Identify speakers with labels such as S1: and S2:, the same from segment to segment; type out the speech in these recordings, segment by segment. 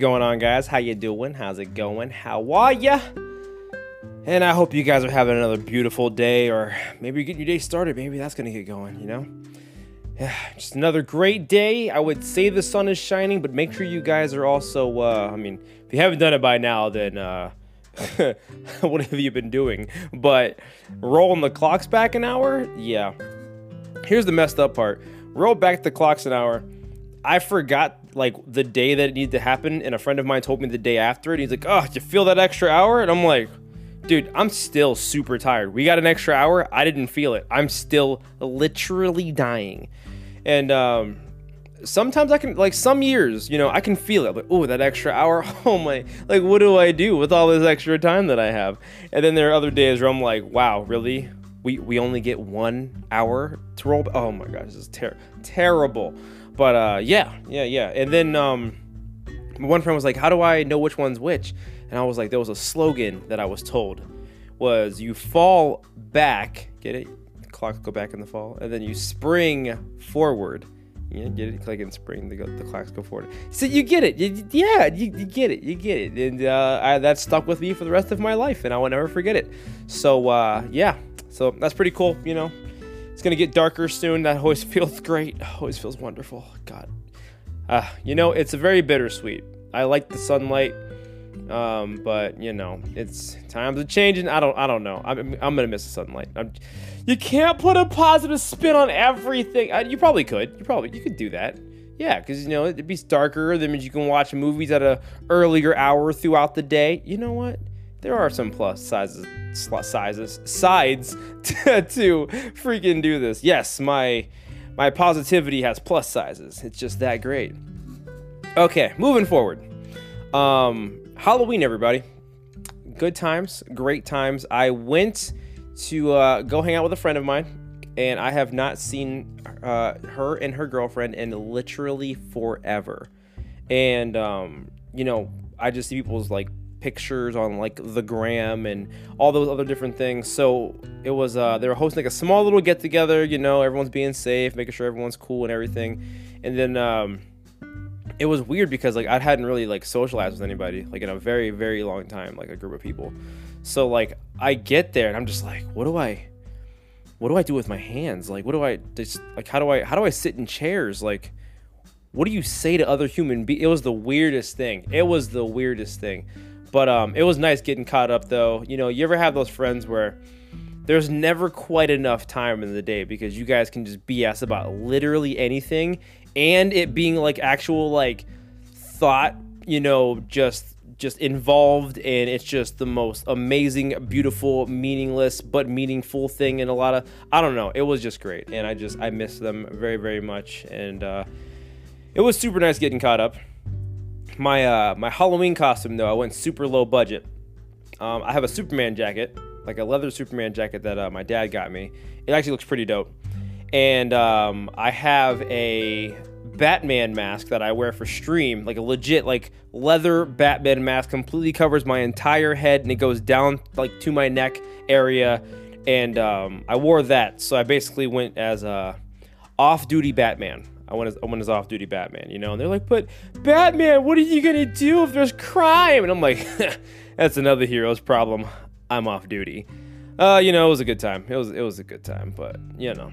S1: going on, guys? How you doing? How's it going? How are ya? And I hope you guys are having another beautiful day, or maybe you're getting your day started. Maybe that's gonna get going, you know? Yeah, just another great day. I would say the sun is shining, but make sure you guys are also, uh, I mean, if you haven't done it by now, then, uh, what have you been doing? But rolling the clocks back an hour? Yeah. Here's the messed up part roll back the clocks an hour. I forgot like the day that it needed to happen, and a friend of mine told me the day after it. He's like, "Oh, did you feel that extra hour?" And I'm like, "Dude, I'm still super tired. We got an extra hour. I didn't feel it. I'm still literally dying." And um, sometimes I can like some years, you know, I can feel it. Like, oh, that extra hour. Oh my, like, what do I do with all this extra time that I have? And then there are other days where I'm like, wow, really? We we only get one hour to roll. Oh my gosh, this is ter- terrible. But uh, yeah, yeah, yeah. And then um, one friend was like, "How do I know which one's which?" And I was like, "There was a slogan that I was told was you fall back, get it? Clocks go back in the fall, and then you spring forward." Yeah, get it? Click in spring. The, the clocks go forward. So you get it. You, yeah, you, you, get it. You get it. And uh, I, that stuck with me for the rest of my life, and I will never forget it. So uh, yeah, so that's pretty cool. You know, it's gonna get darker soon. That always feels great. Always feels wonderful. God, uh, you know, it's a very bittersweet. I like the sunlight, um, but you know, it's times are changing. I don't, I don't know. I'm, I'm gonna miss the sunlight. I'm, you can't put a positive spin on everything. Uh, you probably could. You probably you could do that. Yeah, because you know it'd be darker. That means you can watch movies at a earlier hour throughout the day. You know what? There are some plus sizes, sizes, sides to, to freaking do this. Yes, my my positivity has plus sizes. It's just that great. Okay, moving forward. Um, Halloween, everybody. Good times, great times. I went to uh, go hang out with a friend of mine, and I have not seen uh, her and her girlfriend in literally forever. And um, you know, I just see people's like pictures on like the gram and all those other different things. So it was uh, they were hosting like a small little get together. You know, everyone's being safe, making sure everyone's cool and everything. And then um, it was weird because like I hadn't really like socialized with anybody like in a very very long time, like a group of people. So like I get there and I'm just like, what do I? What do I do with my hands? Like, what do I just like? How do I how do I sit in chairs? Like, what do you say to other human beings? It was the weirdest thing. It was the weirdest thing. But um, it was nice getting caught up though. You know, you ever have those friends where there's never quite enough time in the day because you guys can just BS about literally anything and it being like actual like thought, you know, just just involved and it's just the most amazing, beautiful, meaningless but meaningful thing and a lot of I don't know, it was just great and I just I miss them very very much and uh it was super nice getting caught up my uh, my Halloween costume though, I went super low budget. Um, I have a Superman jacket, like a leather Superman jacket that uh, my dad got me. It actually looks pretty dope. And um, I have a Batman mask that I wear for stream, like a legit like leather Batman mask, completely covers my entire head and it goes down like to my neck area. And um, I wore that, so I basically went as a off-duty Batman. I went as I went as off duty Batman, you know, and they're like, but Batman, what are you gonna do if there's crime? And I'm like, that's another hero's problem. I'm off duty. Uh, you know, it was a good time. It was it was a good time, but you know.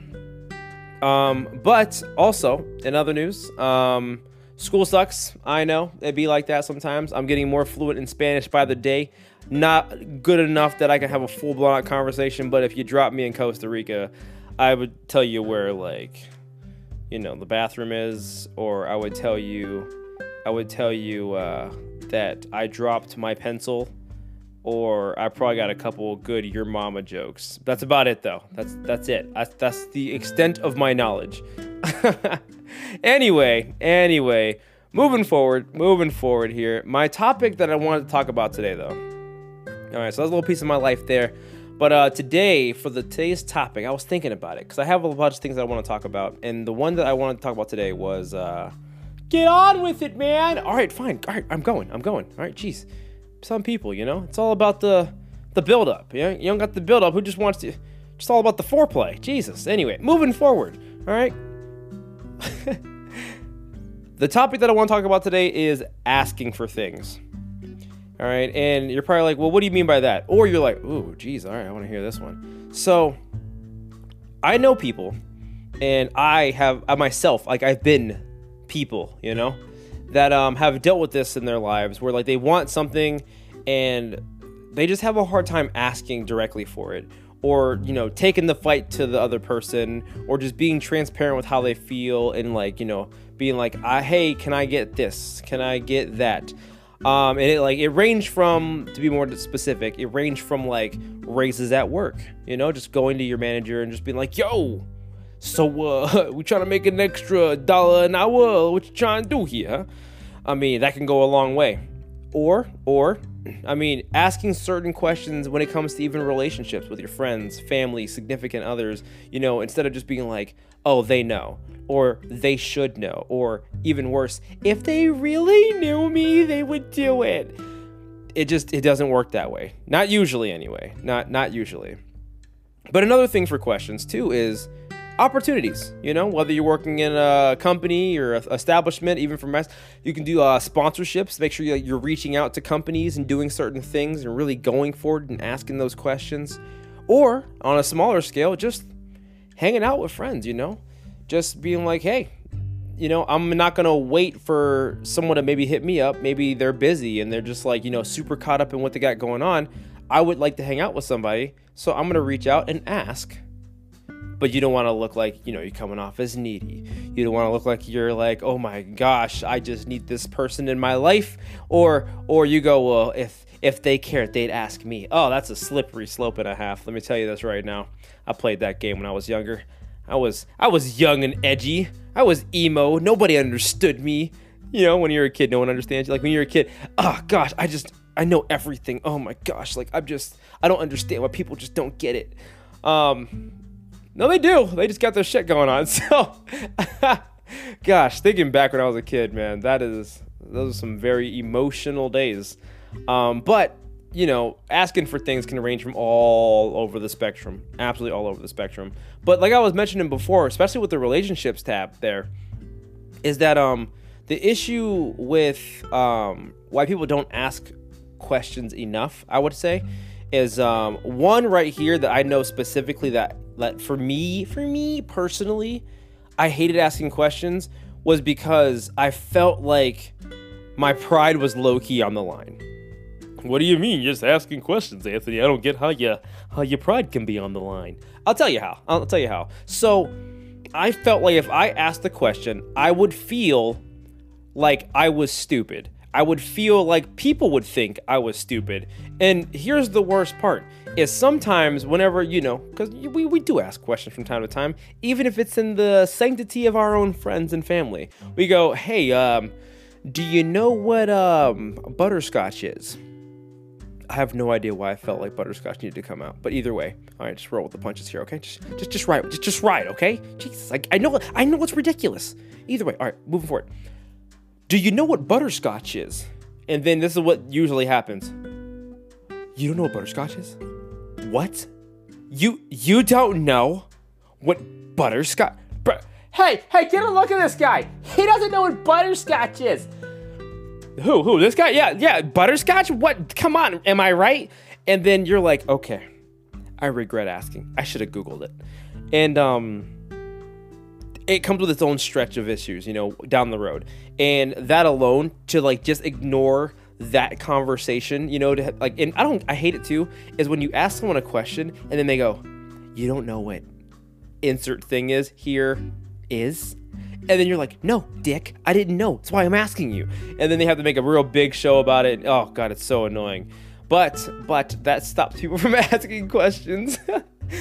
S1: Um, but also in other news, um, school sucks. I know it'd be like that sometimes. I'm getting more fluent in Spanish by the day. Not good enough that I can have a full blown conversation, but if you drop me in Costa Rica, I would tell you where like you know the bathroom is or i would tell you i would tell you uh, that i dropped my pencil or i probably got a couple good your mama jokes. That's about it though. That's that's it. That's, that's the extent of my knowledge. Anyway anyway moving forward moving forward here. My topic that i wanted to talk about today though. All right so that's a little piece of my life there but uh, today, for the today's topic, I was thinking about it because I have a bunch of things I want to talk about, and the one that I wanted to talk about today was uh, get on with it, man. All right, fine. All right, I'm going. I'm going. All right, jeez. Some people, you know, it's all about the the build up. You, don't got the build up. Who just wants to? Just all about the foreplay. Jesus. Anyway, moving forward. All right. the topic that I want to talk about today is asking for things. All right, and you're probably like, well, what do you mean by that? Or you're like, ooh, geez, all right, I want to hear this one. So, I know people, and I have I myself, like I've been people, you know, that um, have dealt with this in their lives, where like they want something, and they just have a hard time asking directly for it, or you know, taking the fight to the other person, or just being transparent with how they feel, and like you know, being like, I, hey, can I get this? Can I get that? Um, and it like it ranged from to be more specific, it ranged from like raises at work, you know, just going to your manager and just being like, yo, so uh we trying to make an extra dollar an hour. What you trying to do here? I mean, that can go a long way. Or or I mean, asking certain questions when it comes to even relationships with your friends, family, significant others, you know, instead of just being like, oh, they know, or they should know, or even worse, if they really knew me, they would do it. It just it doesn't work that way. Not usually anyway. Not not usually. But another thing for questions too is opportunities. You know, whether you're working in a company or establishment, even from us, you can do uh, sponsorships. Make sure you're reaching out to companies and doing certain things and really going forward and asking those questions. Or on a smaller scale, just hanging out with friends. You know, just being like, hey. You know, I'm not gonna wait for someone to maybe hit me up. Maybe they're busy and they're just like, you know, super caught up in what they got going on. I would like to hang out with somebody, so I'm gonna reach out and ask but you don't want to look like you know you're coming off as needy. You don't want to look like you're like oh my gosh i just need this person in my life. Or or you go well if if they cared they'd ask me. Oh that's a slippery slope and a half let me tell you this right now. I played that game when i was younger. I was i was young and edgy. I was emo. Nobody understood me. You know when you're a kid no one understands you. Like when you're a kid oh gosh i just i know everything. Oh my gosh like i'm just i don't understand why people just don't get it. Um no, they do. They just got their shit going on. So, gosh, thinking back when I was a kid, man, that is those are some very emotional days. Um, but you know, asking for things can range from all over the spectrum, absolutely all over the spectrum. But like I was mentioning before, especially with the relationships tab, there is that um the issue with um why people don't ask questions enough. I would say is um one right here that I know specifically that let for me, for me personally, I hated asking questions was because I felt like my pride was low key on the line. What do you mean? Just asking questions, Anthony. I don't get how you how your pride can be on the line. I'll tell you how. I'll tell you how. So, I felt like if I asked the question, I would feel like I was stupid. I would feel like people would think I was stupid. And here's the worst part is sometimes whenever, you know, because we, we do ask questions from time to time, even if it's in the sanctity of our own friends and family, we go, hey, um, do you know what um, butterscotch is? I have no idea why I felt like butterscotch needed to come out, but either way, all right, just roll with the punches here, okay? Just, just, just ride, just, just ride, okay? Jesus, I, I know, I know it's ridiculous. Either way, all right, moving forward. Do you know what butterscotch is? And then this is what usually happens. You don't know what butterscotch is? What? You you don't know what butterscotch? Br- hey, hey, get a look at this guy. He doesn't know what butterscotch is. Who? Who? This guy? Yeah, yeah. Butterscotch? What? Come on. Am I right? And then you're like, okay. I regret asking. I should have googled it. And um it comes with its own stretch of issues, you know, down the road. And that alone to like just ignore that conversation, you know, to like and I don't I hate it too is when you ask someone a question and then they go, "You don't know what insert thing is here is." And then you're like, "No, dick, I didn't know. That's why I'm asking you." And then they have to make a real big show about it. Oh god, it's so annoying. But but that stops people from asking questions.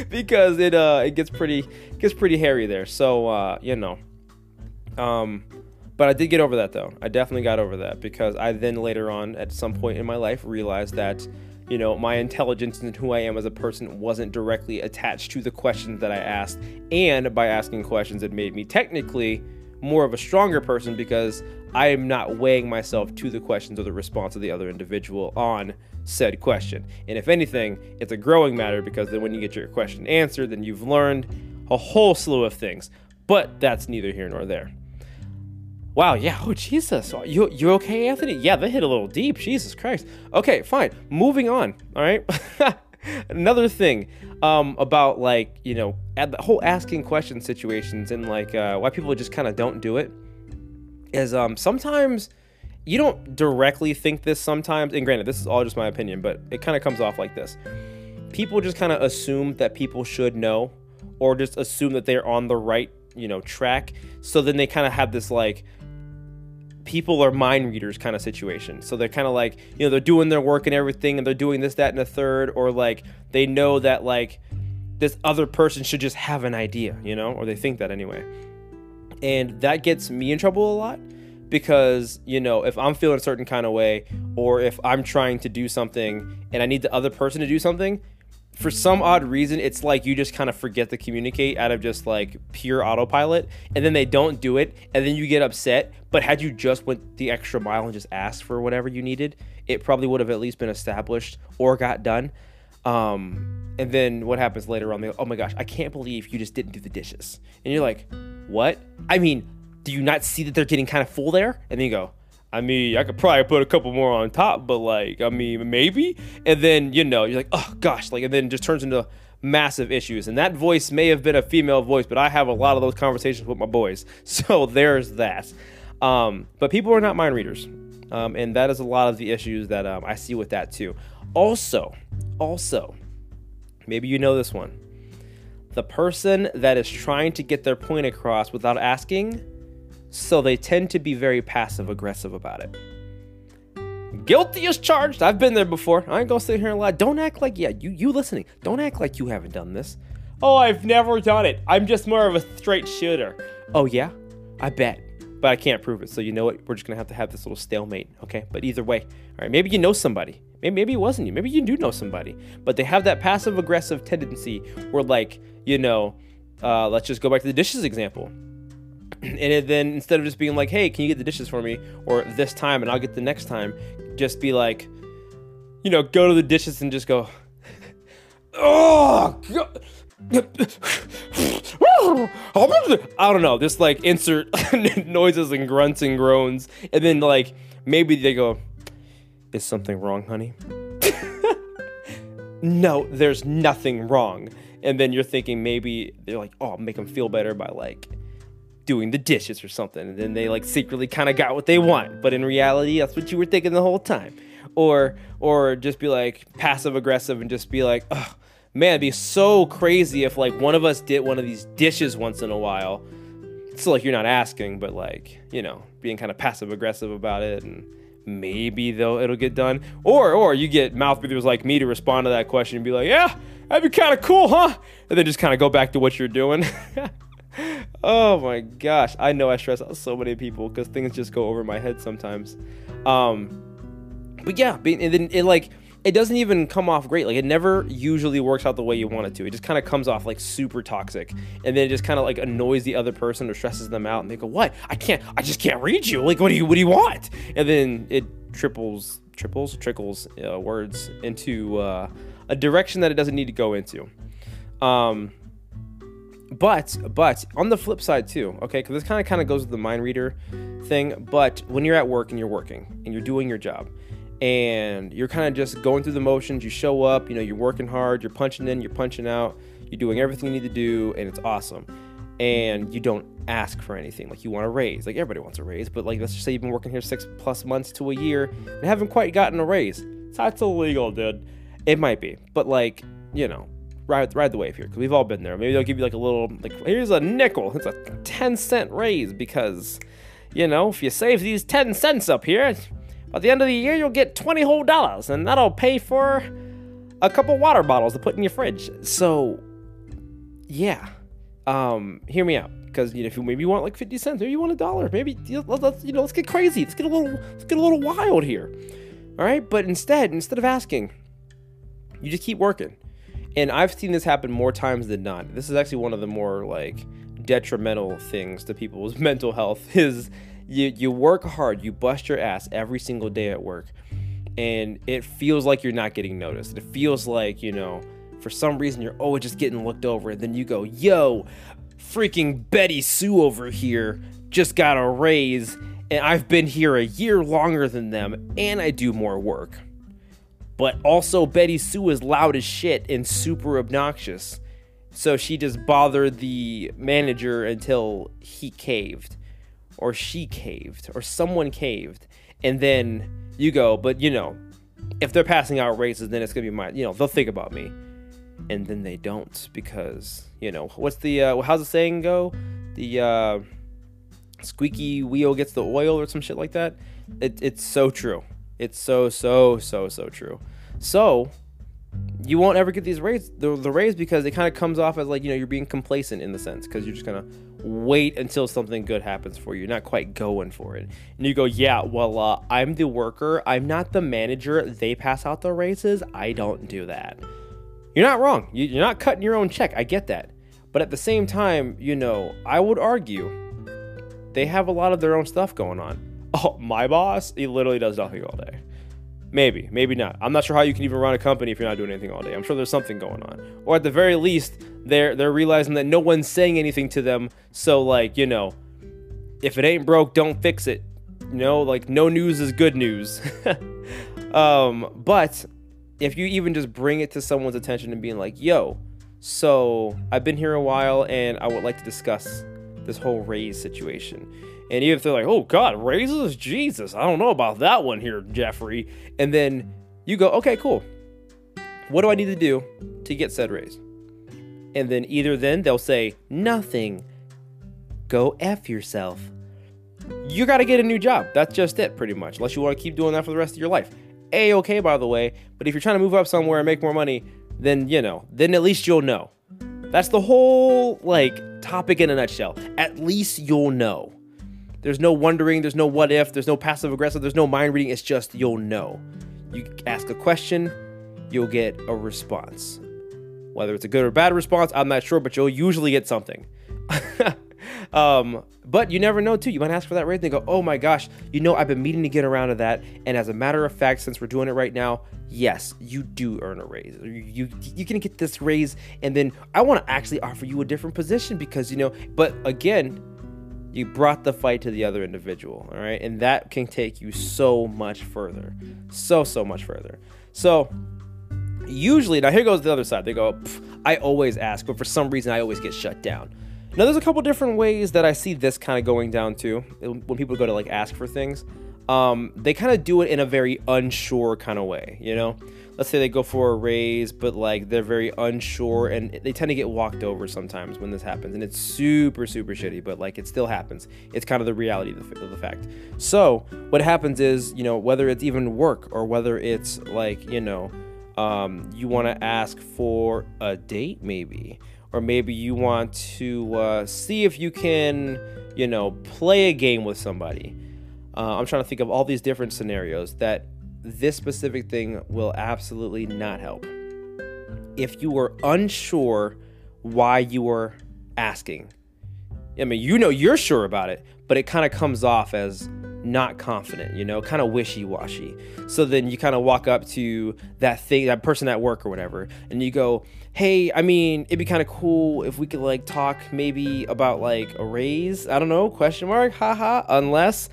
S1: because it uh it gets pretty gets pretty hairy there. So uh, you know. Um but I did get over that though. I definitely got over that because I then later on at some point in my life realized that you know, my intelligence and who I am as a person wasn't directly attached to the questions that I asked. And by asking questions, it made me technically more of a stronger person because I am not weighing myself to the questions or the response of the other individual on said question. And if anything, it's a growing matter because then when you get your question answered, then you've learned a whole slew of things. But that's neither here nor there. Wow, yeah. Oh, Jesus. You you okay, Anthony? Yeah, that hit a little deep. Jesus Christ. Okay, fine. Moving on. All right. Another thing um, about like you know the whole asking question situations and like uh, why people just kind of don't do it is um, sometimes you don't directly think this sometimes and granted this is all just my opinion but it kind of comes off like this people just kind of assume that people should know or just assume that they're on the right you know track so then they kind of have this like people are mind readers kind of situation. So they're kind of like, you know, they're doing their work and everything and they're doing this, that, and the third, or like they know that like this other person should just have an idea, you know, or they think that anyway. And that gets me in trouble a lot because, you know, if I'm feeling a certain kind of way or if I'm trying to do something and I need the other person to do something, for some odd reason, it's like you just kind of forget to communicate out of just like pure autopilot, and then they don't do it, and then you get upset. But had you just went the extra mile and just asked for whatever you needed, it probably would have at least been established or got done. Um, and then what happens later on? They go, oh my gosh, I can't believe you just didn't do the dishes. And you're like, what? I mean, do you not see that they're getting kind of full there? And then you go, I mean, I could probably put a couple more on top, but like, I mean, maybe. And then, you know, you're like, oh gosh, like, and then just turns into massive issues. And that voice may have been a female voice, but I have a lot of those conversations with my boys. So there's that. Um, but people are not mind readers. Um, and that is a lot of the issues that um, I see with that too. Also, also, maybe you know this one. The person that is trying to get their point across without asking so they tend to be very passive aggressive about it. Guilty as charged. I've been there before. I ain't gonna sit here and lie. Don't act like yeah, you you listening. Don't act like you haven't done this. Oh, I've never done it. I'm just more of a straight shooter. Oh yeah, I bet, but I can't prove it. So you know what? We're just gonna have to have this little stalemate. Okay, but either way, all right. Maybe you know somebody. Maybe maybe it wasn't you. Maybe you do know somebody. But they have that passive aggressive tendency where like you know, uh, let's just go back to the dishes example and then instead of just being like, "Hey, can you get the dishes for me?" or this time and I'll get the next time, just be like, you know, go to the dishes and just go, "Oh, God. I don't know, just like insert noises and grunts and groans, and then like maybe they go, "Is something wrong, honey?" no, there's nothing wrong. And then you're thinking maybe they're like, "Oh, I'll make them feel better by like." Doing the dishes or something. And then they like secretly kind of got what they want, but in reality, that's what you were thinking the whole time. Or or just be like passive aggressive and just be like, oh man, it'd be so crazy if like one of us did one of these dishes once in a while. It's like you're not asking, but like you know, being kind of passive aggressive about it and maybe though it'll get done or or you get mouth breathers like me to respond to that question and be like yeah that'd be kind of cool huh and then just kind of go back to what you're doing oh my gosh. I know I stress out so many people because things just go over my head sometimes. Um, but yeah, and then it like it doesn't even come off great. Like it never usually works out the way you want it to. It just kind of comes off like super toxic, and then it just kind of like annoys the other person or stresses them out, and they go, "What? I can't. I just can't read you. Like, what do you? What do you want?" And then it triples, triples, trickles uh, words into uh, a direction that it doesn't need to go into. Um, but but on the flip side too okay because this kind of kind of goes with the mind reader thing but when you're at work and you're working and you're doing your job and you're kind of just going through the motions you show up you know you're working hard you're punching in you're punching out you're doing everything you need to do and it's awesome. And you don't ask for anything like you want a raise like everybody wants a raise but like let's just say you've been working here six plus months to a year and haven't quite gotten a raise. That's illegal dude. It might be but like you know ride ride the wave here because we've all been there. Maybe they'll give you like a little like here's a nickel. It's a ten cent raise because you know if you save these ten cents up here, by the end of the year you'll get twenty whole dollars, and that'll pay for a couple water bottles to put in your fridge. So yeah, um, hear me out because you know if you maybe you want like fifty cents, maybe you want a dollar, maybe let's you know let's get crazy, let's get a little let's get a little wild here. All right, but instead instead of asking, you just keep working and I've seen this happen more times than not. This is actually one of the more like detrimental things to people's mental health is you you work hard, you bust your ass every single day at work, and it feels like you're not getting noticed. It feels like, you know, for some reason you're always just getting looked over, and then you go, yo, freaking Betty Sue over here just got a raise, and I've been here a year longer than them, and I do more work. But also, Betty Sue is loud as shit and super obnoxious. So she just bothered the manager until he caved, or she caved, or someone caved. And then you go, but you know, if they're passing out races, then it's gonna be my, you know, they'll think about me. And then they don't because, you know, what's the, uh, how's the saying go? The, uh, squeaky wheel gets the oil or some shit like that. It, it's so true. It's so, so, so, so true. So, you won't ever get these raise the, the raise because it kind of comes off as like you know you're being complacent in the sense because you're just gonna wait until something good happens for you you're not quite going for it. And you go yeah well uh, i'm the worker i'm not the manager they pass out the raises i don't do that. You're not wrong. You, you're not cutting your own check i get that. But at the same time you know i would argue they have a lot of their own stuff going on oh my boss he literally does nothing all day Maybe, maybe not. I'm not sure how you can even run a company if you're not doing anything all day. I'm sure there's something going on. Or at the very least, they're they're realizing that no one's saying anything to them. So like, you know, if it ain't broke, don't fix it. You know, like no news is good news. um, but if you even just bring it to someone's attention and being like, yo, so I've been here a while and I would like to discuss this whole raise situation. And even if they're like, oh God, raises? Jesus, I don't know about that one here, Jeffrey. And then you go, okay, cool. What do I need to do to get said raise? And then either then they'll say, nothing. Go F yourself. You got to get a new job. That's just it, pretty much. Unless you want to keep doing that for the rest of your life. A okay, by the way. But if you're trying to move up somewhere and make more money, then, you know, then at least you'll know. That's the whole, like, topic in a nutshell. At least you'll know. There's no wondering, there's no what if, there's no passive aggressive, there's no mind reading. It's just you'll know. You ask a question, you'll get a response. Whether it's a good or bad response, I'm not sure, but you'll usually get something. um, but you never know, too. You might ask for that raise and go, oh my gosh, you know, I've been meaning to get around to that. And as a matter of fact, since we're doing it right now, yes, you do earn a raise. You, you, you can get this raise, and then I want to actually offer you a different position because, you know, but again, you brought the fight to the other individual, all right? And that can take you so much further. So, so much further. So, usually, now here goes the other side. They go, I always ask, but for some reason, I always get shut down. Now, there's a couple different ways that I see this kind of going down too. when people go to like ask for things. Um, they kind of do it in a very unsure kind of way, you know? Let's say they go for a raise, but like they're very unsure and they tend to get walked over sometimes when this happens. And it's super, super shitty, but like it still happens. It's kind of the reality of the, of the fact. So what happens is, you know, whether it's even work or whether it's like, you know, um, you want to ask for a date maybe, or maybe you want to uh, see if you can, you know, play a game with somebody. Uh, I'm trying to think of all these different scenarios that this specific thing will absolutely not help. If you are unsure why you are asking, I mean, you know you're sure about it, but it kind of comes off as not confident, you know, kind of wishy washy. So then you kind of walk up to that thing, that person at work or whatever, and you go, Hey, I mean, it'd be kind of cool if we could like talk maybe about like a raise. I don't know, question mark, haha, unless.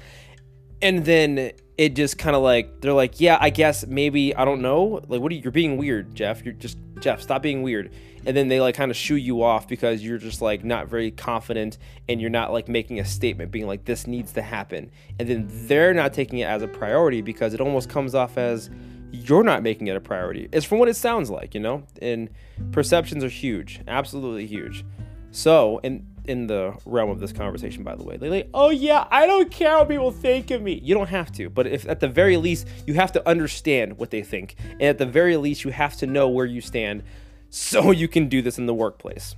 S1: And then it just kind of like they're like, yeah, I guess maybe I don't know. Like, what are you? You're being weird, Jeff. You're just Jeff. Stop being weird. And then they like kind of shoo you off because you're just like not very confident and you're not like making a statement, being like this needs to happen. And then they're not taking it as a priority because it almost comes off as you're not making it a priority. It's from what it sounds like, you know. And perceptions are huge, absolutely huge. So, and in the realm of this conversation, by the way. They're like, oh yeah, I don't care what people think of me. You don't have to, but if at the very least you have to understand what they think, and at the very least you have to know where you stand, so you can do this in the workplace.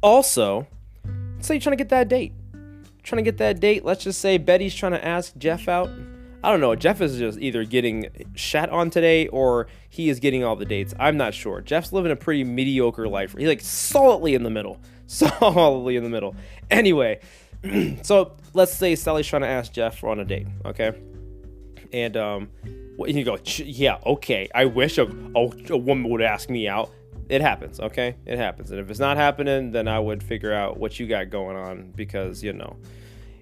S1: Also, say you're trying to get that date. Trying to get that date. Let's just say Betty's trying to ask Jeff out. I don't know. Jeff is just either getting shat on today or he is getting all the dates. I'm not sure. Jeff's living a pretty mediocre life. He's like solidly in the middle. solidly in the middle. Anyway, so let's say Sally's trying to ask Jeff on a date, okay? And um, you go, yeah, okay. I wish a, a, a woman would ask me out. it happens, okay? It happens. And if it's not happening, then I would figure out what you got going on because, you know,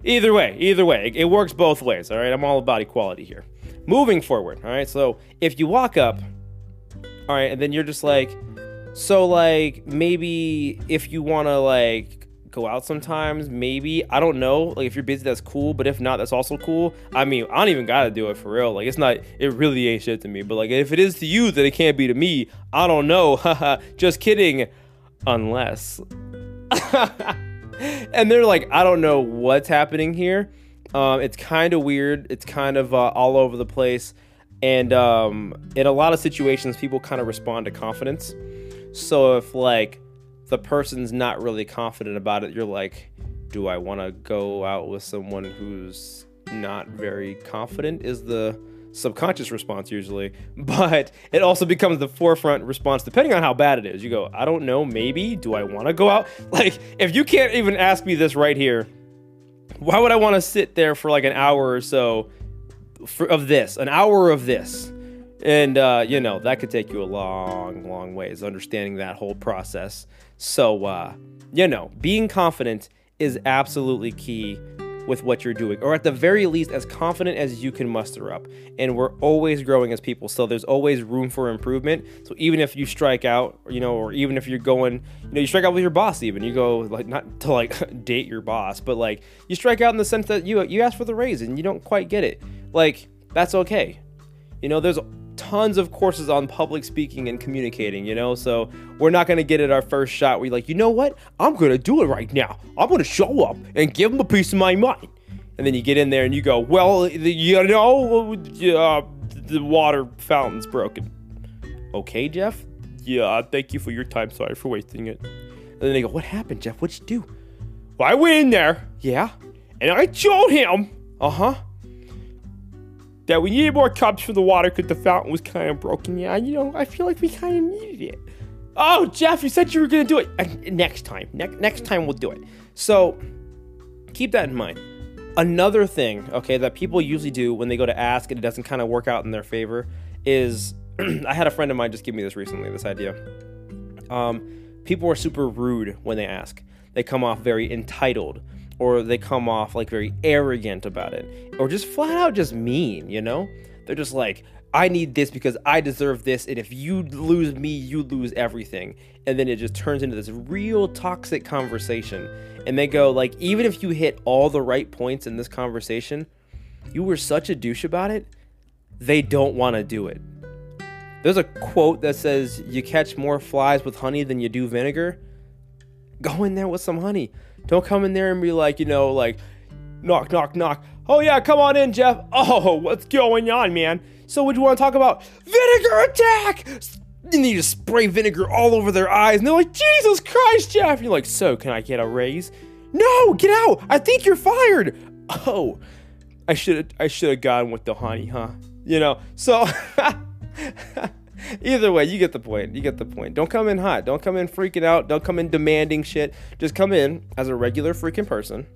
S1: either way, either way, it, it works both ways, all right? I'm all about equality here. Moving forward, all right? So if you walk up, all right, and then you're just like, so like maybe if you want to like go out sometimes, maybe. I don't know. Like if you're busy, that's cool. But if not, that's also cool. I mean, I don't even gotta do it for real. Like it's not. It really ain't shit to me. But like if it is to you, then it can't be to me. I don't know. Haha. Just kidding. Unless. and they're like, I don't know what's happening here. Um, it's kind of weird. It's kind of uh, all over the place. And um, in a lot of situations, people kind of respond to confidence. So if like the person's not really confident about it, you're like, do I want to go out with someone who's not very confident? Is the subconscious response usually, but it also becomes the forefront response depending on how bad it is. You go, I don't know, maybe. Do I want to go out? Like, if you can't even ask me this right here, why would I want to sit there for like an hour or so for, of this? An hour of this and uh, you know that could take you a long long ways understanding that whole process. So uh, you know being confident is absolutely key with what you're doing or at the very least as confident as you can muster up. And we're always growing as people so there's always room for improvement. So even if you strike out you know or even if you're going you know you strike out with your boss even. You go like not to like date your boss but like you strike out in the sense that you you ask for the raise and you don't quite get it. Like that's okay. You know there's tons of courses on public speaking and communicating, you know? So we're not to get it our first shot. We're like, you know what? I'm to do it right now. I'm to show up and give them a piece of my mind. And then you get in there and you go, well, you know, uh, the water fountain's broken. Okay, Jeff? Yeah, thank you for your time. Sorry for wasting it. And then they go, what happened, Jeff? What'd you do? Well, I went in there. Yeah. And I told him. Uh huh that we needed more cups for the water because the fountain was kind of broken. Yeah, you know, I feel like we kind of needed it. Oh, Jeff, you said you were to do it. Uh, next time. Ne- next time we'll do it. So keep that in mind. Another thing, okay, that people usually do when they go to ask and it doesn't kind of work out in their favor is I had a friend of mine just give me this recently, this idea. Um, people are super rude when they ask. They come off very entitled or they come off like very arrogant about it or just flat out just mean you know? They're just like i need this because i deserve this and if you lose me you lose everything. And then it just turns into this real toxic conversation. And they go like even if you hit all the right points in this conversation you were such a douche about it they don't want to do it. There's a quote that says you catch more flies with honey than you do vinegar. Go in there with some honey don't come in there and be like, you know, like, knock, knock, knock. Oh, yeah, come on in, Jeff. Oh, what's going on, man? So, would you want to talk about vinegar attack? And you just spray vinegar all over their eyes, and they're like, Jesus Christ, Jeff. And you're like, so, can I get a raise? No, get out. I think you're fired. Oh, I should have I should have gone with the honey, huh? You know, so Either way, you get the point. You get the point. Don't come in hot. Don't come in freaking out. Don't come in demanding shit. Just come in as a regular freaking person.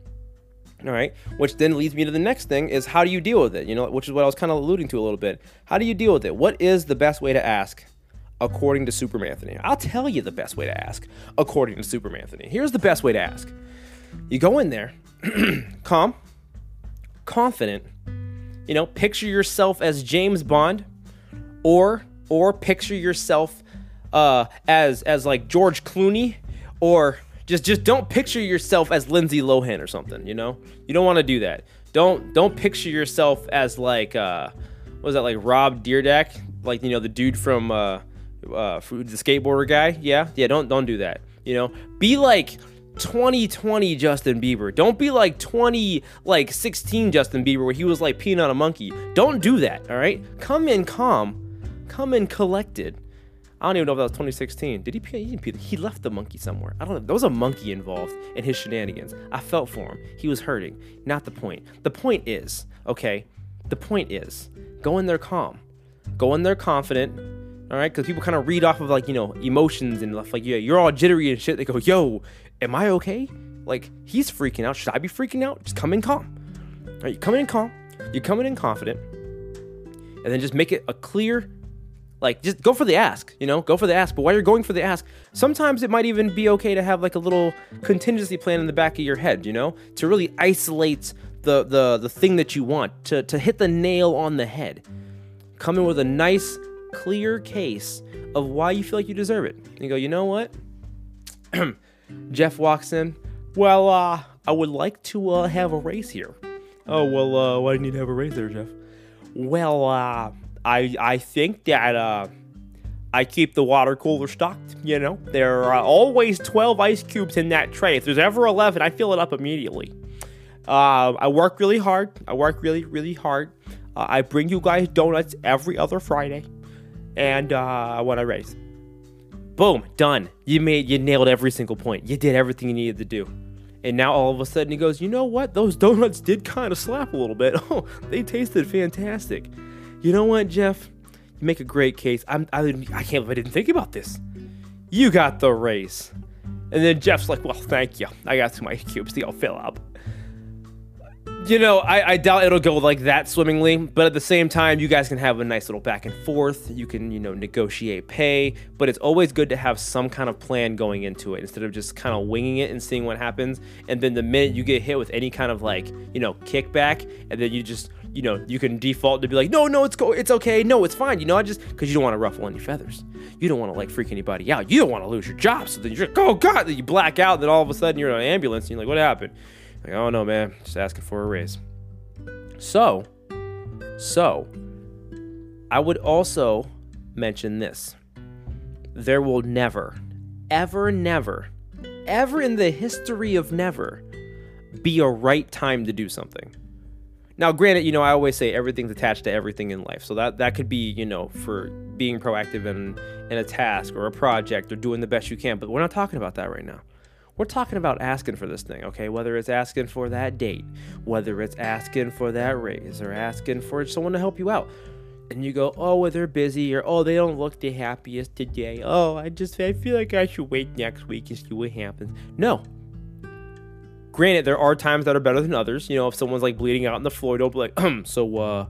S1: All right. Which then leads me to the next thing is how do you deal with it? You know, which is what I was kind of alluding to a little bit. How do you deal with it? What is the best way to ask according to Supermanthony? I'll tell you the best way to ask according to Supermanthony. Here's the best way to ask. You go in there, calm, confident, you know, picture yourself as James Bond or or picture yourself uh, as as like George Clooney, or just just don't picture yourself as Lindsay Lohan or something. You know, you don't want to do that. Don't don't picture yourself as like uh, what was that like Rob Dyrdek, like you know the dude from uh, uh, the skateboarder guy. Yeah, yeah. Don't don't do that. You know, be like 2020 Justin Bieber. Don't be like 20 like 16 Justin Bieber where he was like peeing on a monkey. Don't do that, all right? Come in calm come and collected. I don't even know if that was 2016. Did he? He left the monkey somewhere. I don't know. There was a monkey involved in his shenanigans. I felt for him. He was hurting. Not the point. The point is, okay, the point is, go in there calm. Go in there confident. All right, because people kind of read off of like you know emotions and like yeah, you're all jittery and shit. They go, yo, am I okay? Like he's freaking out. Should I be freaking out? Just come in calm. All right, you come in calm. You're coming in confident, and then just make it a clear Like, just go for the ask, you know, go for the ask. But while you're going for the ask, sometimes it might even be okay to have like a little contingency plan in the back of your head, you know, to really isolate the the the thing that you want, to to hit the nail on the head. Come in with a nice, clear case of why you feel like you deserve it. And you go, you know what? Jeff walks in. Well, uh, I would like to uh, have a raise here. Oh well, uh, why do you need to have a raise there, Jeff? Well, uh, I I think that uh, I keep the water cooler stocked. You know, there are always twelve ice cubes in that tray. If there's ever eleven, I fill it up immediately. Uh, I work really hard. I work really really hard. Uh, I bring you guys donuts every other Friday, and uh, I want raise. Boom, done. You made you nailed every single point. You did everything you needed to do. And now all of a sudden he goes, you know what? Those donuts did kind of slap a little bit. Oh, they tasted fantastic. You know what, Jeff? You make a great case. I'm, I, I can't believe I didn't think about this. You got the race. And then Jeff's like, well, thank you. I got some my cubes. They'll fill up you know, I, I, doubt it'll go like that swimmingly, but at the same time, you guys can have a nice little back and forth. You can, you know, negotiate pay, but it's always good to have some kind of plan going into it instead of just kind of winging it and seeing what happens. And then the minute you get hit with any kind of like, you know, kickback, and then you just, you know, you can default to be like, no, no, it's go, it's okay, no, it's fine. You know, I just because you don't want to ruffle any feathers. You don't want to like freak anybody out. You don't want to lose your job. So then you're like, oh god, then you black out. And then all of a sudden you're in an ambulance and you're like, what happened? Like, oh no, man, just asking for a raise. So, so, I would also mention this. There will never, ever, never, ever in the history of never be a right time to do something. Now, granted, you know, I always say everything's attached to everything in life. So that that could be, you know, for being proactive in in a task or a project or doing the best you can. But we're not talking about that right now. We're talking about asking for this thing, okay? Whether it's asking for that date, whether it's asking for that raise, or asking for someone to help you out. And you go, oh, well, they're busy, or oh, they don't look the happiest today. Oh, I just I feel like I should wait next week and see what happens. No. Granted, there are times that are better than others. You know, if someone's like bleeding out on the floor, don't be like, so uh,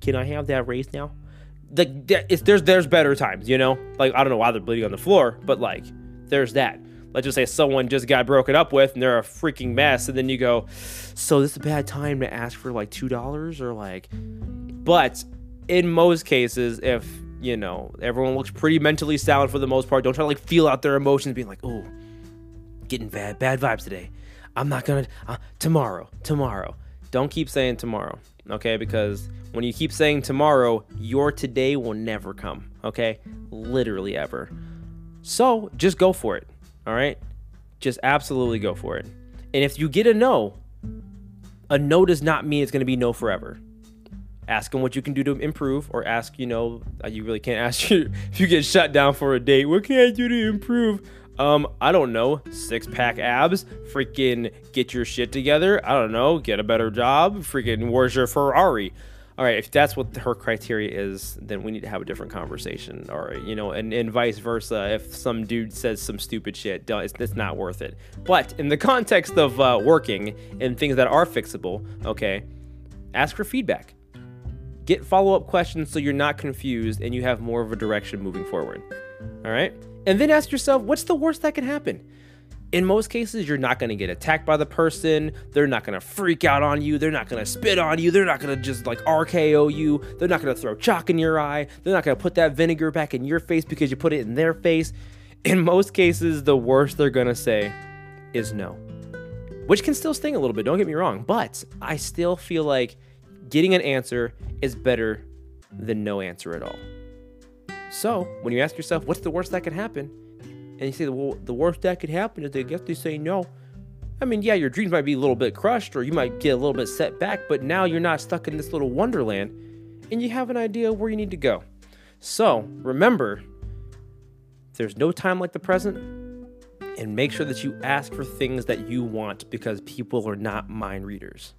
S1: can I have that raise now? Like, there's there's better times, you know. Like I don't know why they're bleeding on the floor, but like, there's that let's just say someone just got broken up with and they're a freaking mess and then you go so this is a bad time to ask for like two dollars or like but in most cases if you know everyone looks pretty mentally sound for the most part don't try to like feel out their emotions being like oh getting bad bad vibes today i'm not gonna uh, tomorrow tomorrow don't keep saying tomorrow okay because when you keep saying tomorrow your today will never come okay literally ever so just go for it all right? Just absolutely go for it. And if you get a no, a no does not mean it's to be no forever. Ask them what you can do to improve, or ask, you know, uh, you really can't ask you if you get shut down for a date. What can I do to improve? Um, I don't know. Six pack abs. Freaking get your shit together. I don't know. Get a better job. Freaking where's your Ferrari? all right, if that's what her criteria is, then we need to have a different conversation. Or, you know, and, and vice versa. If some dude says some stupid shit, it's, it's not worth it. But in the context of uh, working and things that are fixable, okay, ask for feedback. Get follow up questions so you're not confused and you have more of a direction moving forward. All right? And then ask yourself, what's the worst that can happen? in most cases, you're not going to get attacked by the person. They're not going to freak out on you. They're not going to spit on you. They're not going to just like RKO you. They're not going to throw chalk in your eye. They're not going to put that vinegar back in your face because you put it in their face. In most cases, the worst they're going to say is no, which can still sting a little bit. Don't get me wrong. But I still feel like getting an answer is better than no answer at all. So when you ask yourself, what's the worst that could happen? and you say, well, the worst that could happen is they get to say no. I mean, yeah, your dreams might be a little bit crushed or you might get a little bit set back, but now you're not stuck in this little wonderland and you have an idea where you need to go. So remember, there's no time like the present, and make sure that you ask for things that you want because people are not mind readers.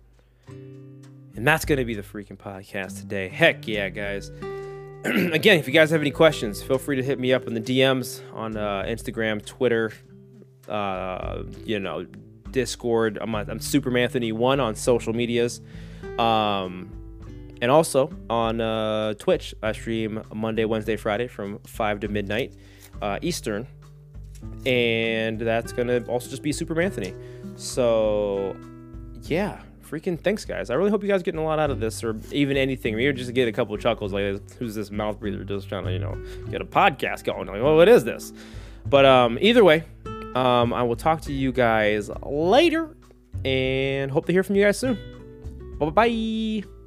S1: And that's going to be the freaking podcast today. Heck yeah, guys. again, if you guys have any questions, feel free to hit me up in the DMs on uh, Instagram, Twitter, uh, you know, Discord. I'm, I'm Supermanthony one on social medias. Um, and also on uh, Twitch, I stream Monday, Wednesday, Friday from 5 to midnight uh, Eastern. And that's to also just be Super Anthony. So, yeah, freaking thanks, guys. I really hope you guys getting a lot out of this or even anything. Maybe just get a couple of chuckles like, who's this mouth breather just trying to, you know, get a podcast going? Like, well, what is this? But um, either way, um, I will talk to you guys later and hope to hear from you guys soon. Bye bye.